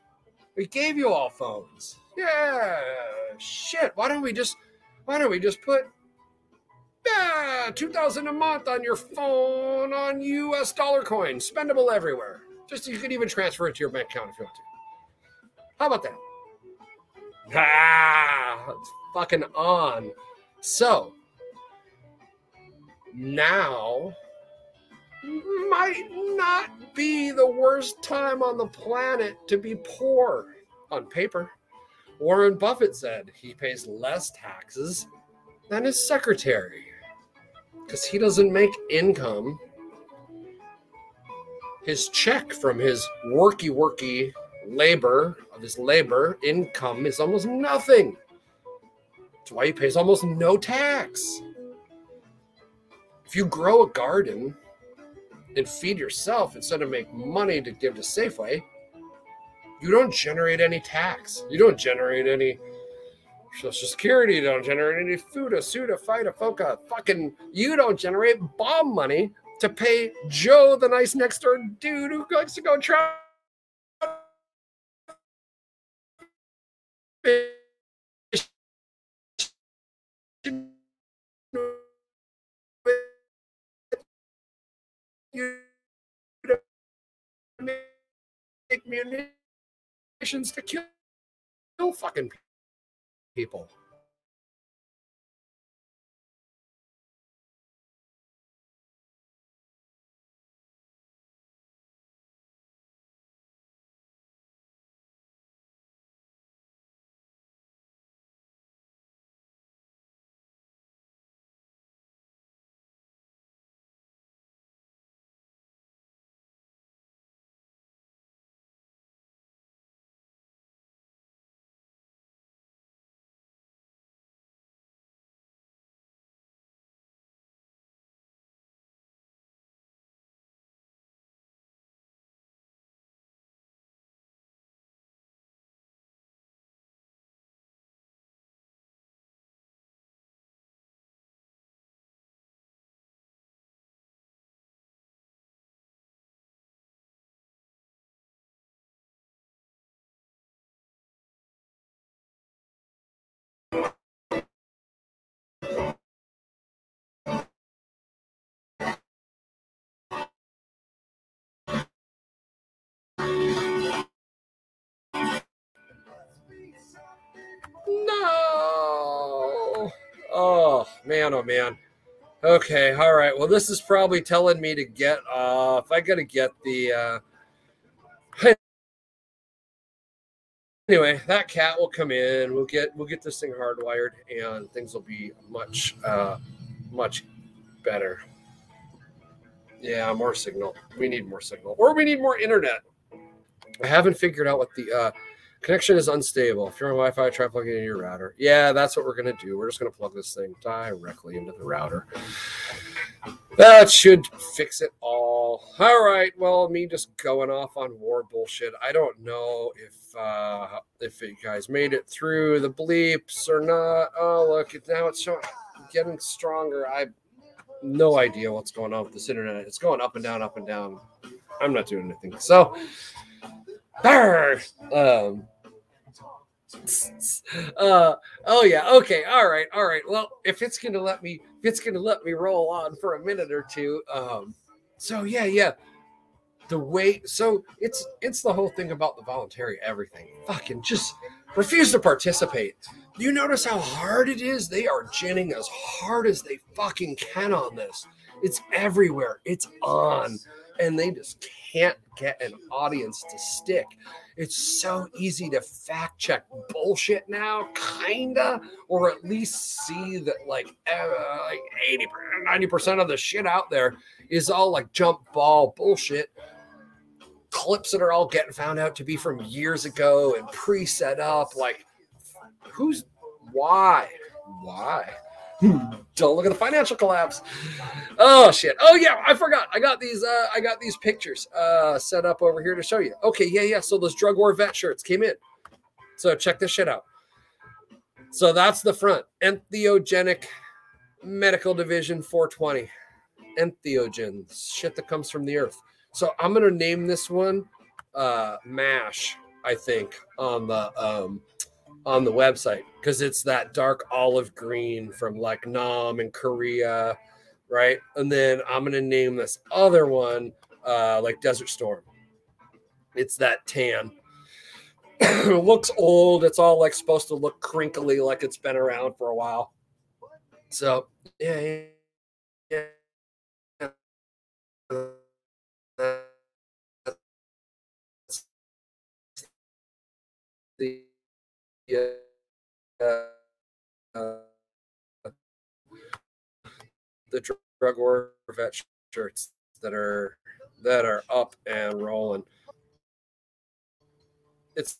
We gave you all phones. Yeah, shit. Why don't we just, why don't we just put, yeah, two thousand a month on your phone on U.S. dollar coins, spendable everywhere. Just you could even transfer it to your bank account if you want to. How about that? Ah, it's fucking on. So now might not be the worst time on the planet to be poor on paper. Warren Buffett said he pays less taxes than his secretary because he doesn't make income. His check from his worky worky labor of his labor income is almost nothing. That's why he pays almost no tax. If you grow a garden and feed yourself instead of make money to give to Safeway, you don't generate any tax. You don't generate any Social Security. You don't generate any food, a suit, a fight, a foca. Fucking, you don't generate bomb money to pay Joe, the nice next door dude who likes to go try you to munitions to kill, kill fucking people. Man, oh, man. Okay, all right. Well, this is probably telling me to get off. I got to get the. Uh... Anyway, that cat will come in. We'll get we'll get this thing hardwired, and things will be much uh, much better. Yeah, more signal. We need more signal, or we need more internet. I haven't figured out what the uh, Connection is unstable. If you're on Wi-Fi, try plugging in your router. Yeah, that's what we're gonna do. We're just gonna plug this thing directly into the router. That should fix it all. All right. Well, me just going off on war bullshit. I don't know if uh if you guys made it through the bleeps or not. Oh, look, now it's getting stronger. I have no idea what's going on with this internet. It's going up and down, up and down. I'm not doing anything. So, um, uh, oh yeah, okay, all right, all right. Well, if it's gonna let me, if it's gonna let me roll on for a minute or two, um, so yeah, yeah. The way, so it's it's the whole thing about the voluntary everything. Fucking just refuse to participate. You notice how hard it is? They are ginning as hard as they fucking can on this. It's everywhere. It's on, and they just can't get an audience to stick. It's so easy to fact check bullshit now, kinda, or at least see that like uh, like 80 90% of the shit out there is all like jump ball bullshit. Clips that are all getting found out to be from years ago and pre set up. Like, who's why? Why? Don't look at the financial collapse. Oh shit. Oh yeah, I forgot. I got these. Uh, I got these pictures uh, set up over here to show you. Okay, yeah, yeah. So those drug war vet shirts came in. So check this shit out. So that's the front. Entheogenic Medical Division 420. Entheogens, shit that comes from the earth. So I'm gonna name this one uh, Mash. I think on the um, on the website because it's that dark olive green from like Nam and Korea, right? And then I'm gonna name this other one uh, like Desert Storm. It's that tan. it looks old. It's all like supposed to look crinkly, like it's been around for a while. So yeah, yeah. yeah. Uh, the drug war vet shirts that are that are up and rolling. It's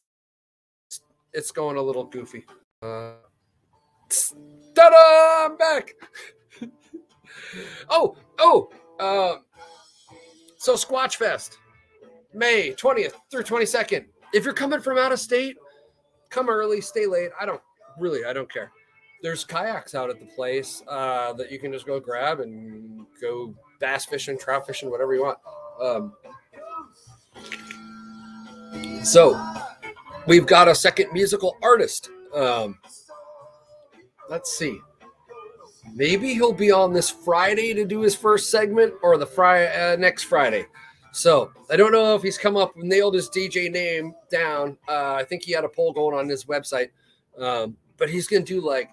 it's going a little goofy. Uh, ta-da! I'm back. oh, oh, uh, so Squatch Fest, May 20th through 22nd. If you're coming from out of state, come early, stay late. I don't really, I don't care. There's kayaks out at the place uh, that you can just go grab and go bass fishing, trout fishing, whatever you want. Um, so we've got a second musical artist. Um, let's see. Maybe he'll be on this Friday to do his first segment or the Friday uh, next Friday. So I don't know if he's come up nailed his DJ name down. Uh, I think he had a poll going on his website, um, but he's gonna do like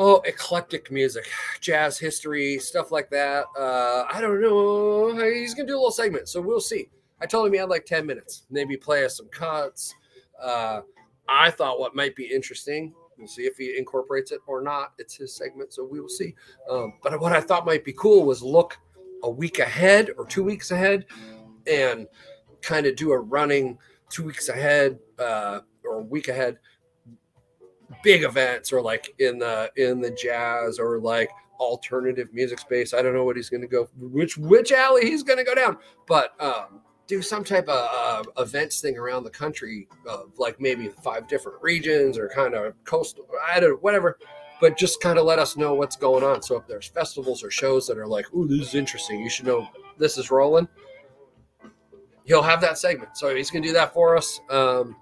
oh eclectic music, jazz history, stuff like that. Uh, I don't know. He's gonna do a little segment, so we'll see. I told him he had like ten minutes, maybe play us some cuts. Uh, I thought what might be interesting. We'll see if he incorporates it or not. It's his segment, so we will see. Um, but what I thought might be cool was look a week ahead or two weeks ahead and kind of do a running two weeks ahead uh, or a week ahead big events or like in the in the jazz or like alternative music space. I don't know what he's to go which which alley he's to go down, but um, do some type of uh, events thing around the country of like maybe five different regions or kind of coastal. I don't whatever but just kind of let us know what's going on. So if there's festivals or shows that are like, "Ooh, this is interesting," you should know this is rolling. He'll have that segment, so he's gonna do that for us. Um,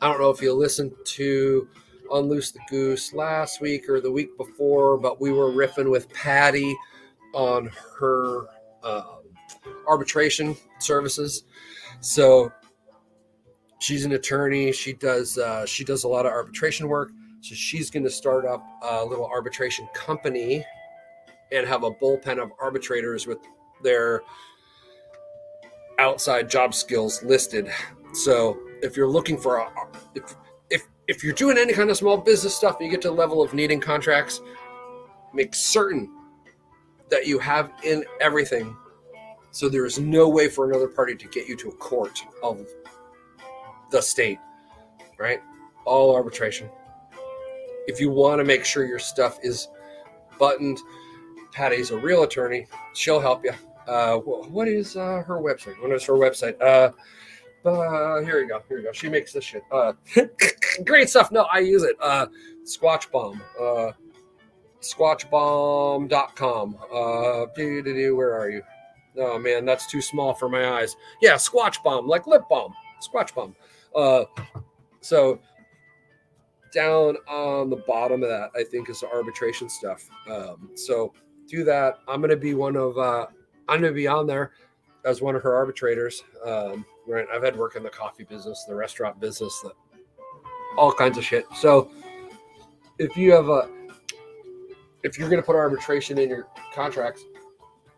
I don't know if you listened to Unloose the Goose last week or the week before, but we were riffing with Patty on her uh, arbitration services. So she's an attorney. She does uh, she does a lot of arbitration work. So she's going to start up a little arbitration company and have a bullpen of arbitrators with their outside job skills listed. So if you're looking for a if if if you're doing any kind of small business stuff, you get to the level of needing contracts, make certain that you have in everything. So there is no way for another party to get you to a court of the state, right? All arbitration. If you want to make sure your stuff is buttoned, Patty's a real attorney. She'll help you. Uh, what is uh, her website? What is her website? Uh, uh, here you go. Here you go. She makes this shit. Uh, great stuff. No, I use it. Uh, Squatch Bomb. Uh, squatchbomb.com. Uh, where are you? Oh man, that's too small for my eyes. Yeah, Squatch Bomb, like lip balm. Squatch Bomb. Uh, so down on the bottom of that, I think is the arbitration stuff. Um, so do that. I'm gonna be one of. Uh, I'm gonna be on there as one of her arbitrators. Um, right. I've had work in the coffee business, the restaurant business, the, all kinds of shit. So if you have a if you're going to put arbitration in your contracts,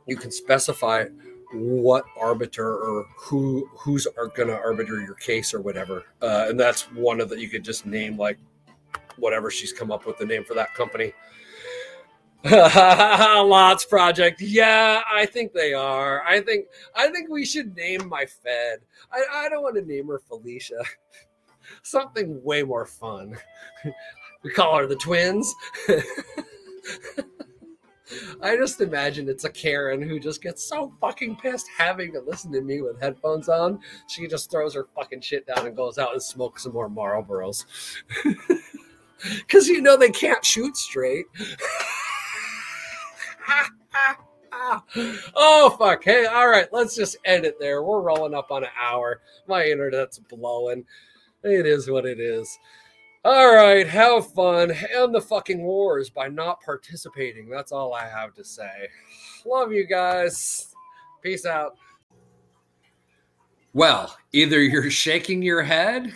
you can specify what arbiter or who who's are going to arbiter your case or whatever. Uh, and that's one of the you could just name like whatever she's come up with the name for that company. Lots project. Yeah, I think they are. I think I think we should name my Fed. I, I don't want to name her Felicia. Something way more fun. we call her the twins. I just imagine it's a Karen who just gets so fucking pissed having to listen to me with headphones on. She just throws her fucking shit down and goes out and smokes some more Marlboros. Because you know they can't shoot straight. oh fuck hey all right let's just end it there we're rolling up on an hour my internet's blowing it is what it is all right, have fun. End the fucking wars by not participating. That's all I have to say. Love you guys. Peace out. Well, either you're shaking your head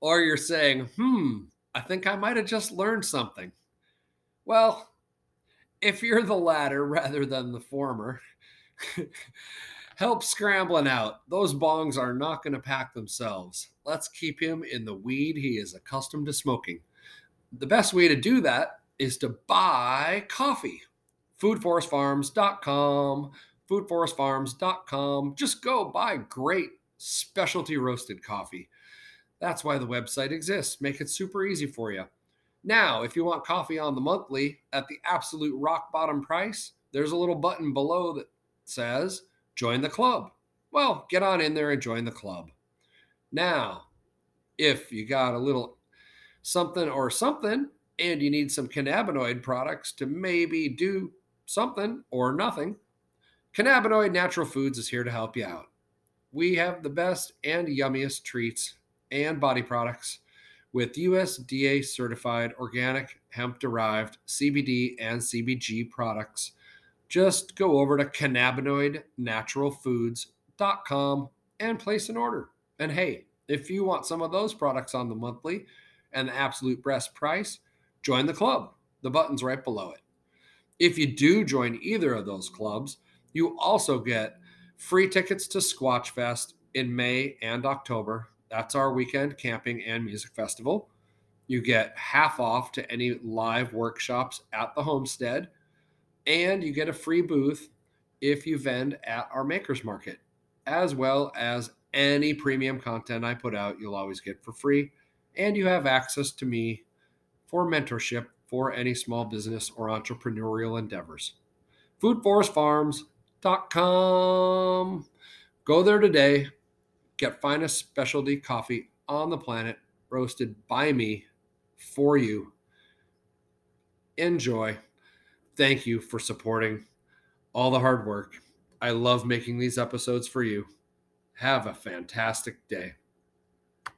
or you're saying, hmm, I think I might have just learned something. Well, if you're the latter rather than the former, help Scramblin out. Those bongs are not going to pack themselves. Let's keep him in the weed he is accustomed to smoking. The best way to do that is to buy coffee. Foodforestfarms.com, foodforestfarms.com. Just go buy great specialty roasted coffee. That's why the website exists. Make it super easy for you. Now, if you want coffee on the monthly at the absolute rock bottom price, there's a little button below that says join the club. Well, get on in there and join the club. Now, if you got a little something or something and you need some cannabinoid products to maybe do something or nothing, Cannabinoid Natural Foods is here to help you out. We have the best and yummiest treats and body products with USDA certified organic hemp derived CBD and CBG products. Just go over to cannabinoidnaturalfoods.com and place an order. And hey, if you want some of those products on the monthly and the absolute best price, join the club. The button's right below it. If you do join either of those clubs, you also get free tickets to Squatch Fest in May and October. That's our weekend camping and music festival. You get half off to any live workshops at the homestead, and you get a free booth if you vend at our makers market, as well as any premium content I put out, you'll always get for free. And you have access to me for mentorship for any small business or entrepreneurial endeavors. Foodforestfarms.com. Go there today. Get finest specialty coffee on the planet, roasted by me for you. Enjoy. Thank you for supporting all the hard work. I love making these episodes for you. Have a fantastic day.